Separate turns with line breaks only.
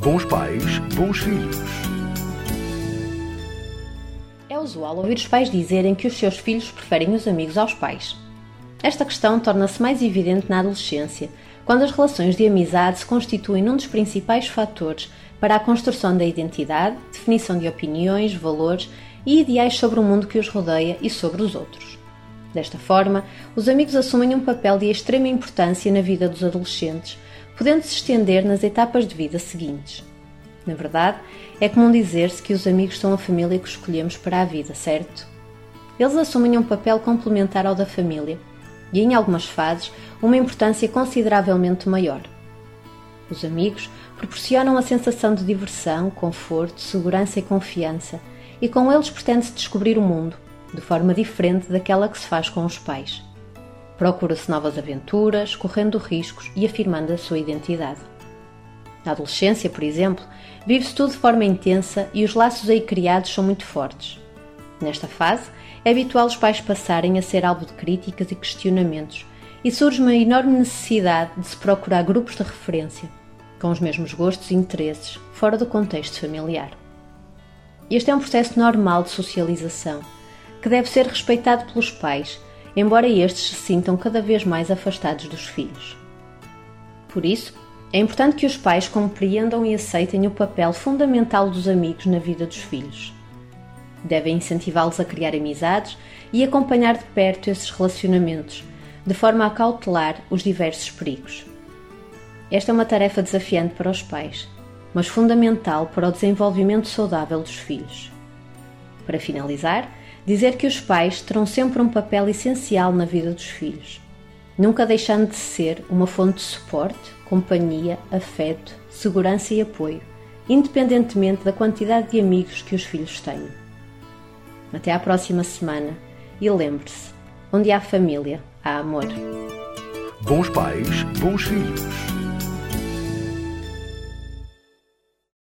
Bons pais, bons filhos.
É usual ouvir os pais dizerem que os seus filhos preferem os amigos aos pais. Esta questão torna-se mais evidente na adolescência, quando as relações de amizade se constituem um dos principais fatores para a construção da identidade, definição de opiniões, valores e ideais sobre o mundo que os rodeia e sobre os outros. Desta forma, os amigos assumem um papel de extrema importância na vida dos adolescentes, podendo se estender nas etapas de vida seguintes. Na verdade, é comum dizer-se que os amigos são a família que escolhemos para a vida, certo? Eles assumem um papel complementar ao da família e, em algumas fases, uma importância consideravelmente maior. Os amigos proporcionam a sensação de diversão, conforto, segurança e confiança, e com eles pretende-se descobrir o mundo, de forma diferente daquela que se faz com os pais. Procura-se novas aventuras, correndo riscos e afirmando a sua identidade. Na adolescência, por exemplo, vive-se tudo de forma intensa e os laços aí criados são muito fortes. Nesta fase, é habitual os pais passarem a ser alvo de críticas e questionamentos, e surge uma enorme necessidade de se procurar grupos de referência, com os mesmos gostos e interesses, fora do contexto familiar. Este é um processo normal de socialização, que deve ser respeitado pelos pais, embora estes se sintam cada vez mais afastados dos filhos. Por isso, é importante que os pais compreendam e aceitem o papel fundamental dos amigos na vida dos filhos. Devem incentivá-los a criar amizades e acompanhar de perto esses relacionamentos, de forma a cautelar os diversos perigos. Esta é uma tarefa desafiante para os pais, mas fundamental para o desenvolvimento saudável dos filhos. Para finalizar, dizer que os pais terão sempre um papel essencial na vida dos filhos, nunca deixando de ser uma fonte de suporte, companhia, afeto, segurança e apoio, independentemente da quantidade de amigos que os filhos tenham. Até à próxima semana e lembre-se: onde há família, há amor.
Bons pais, bons filhos.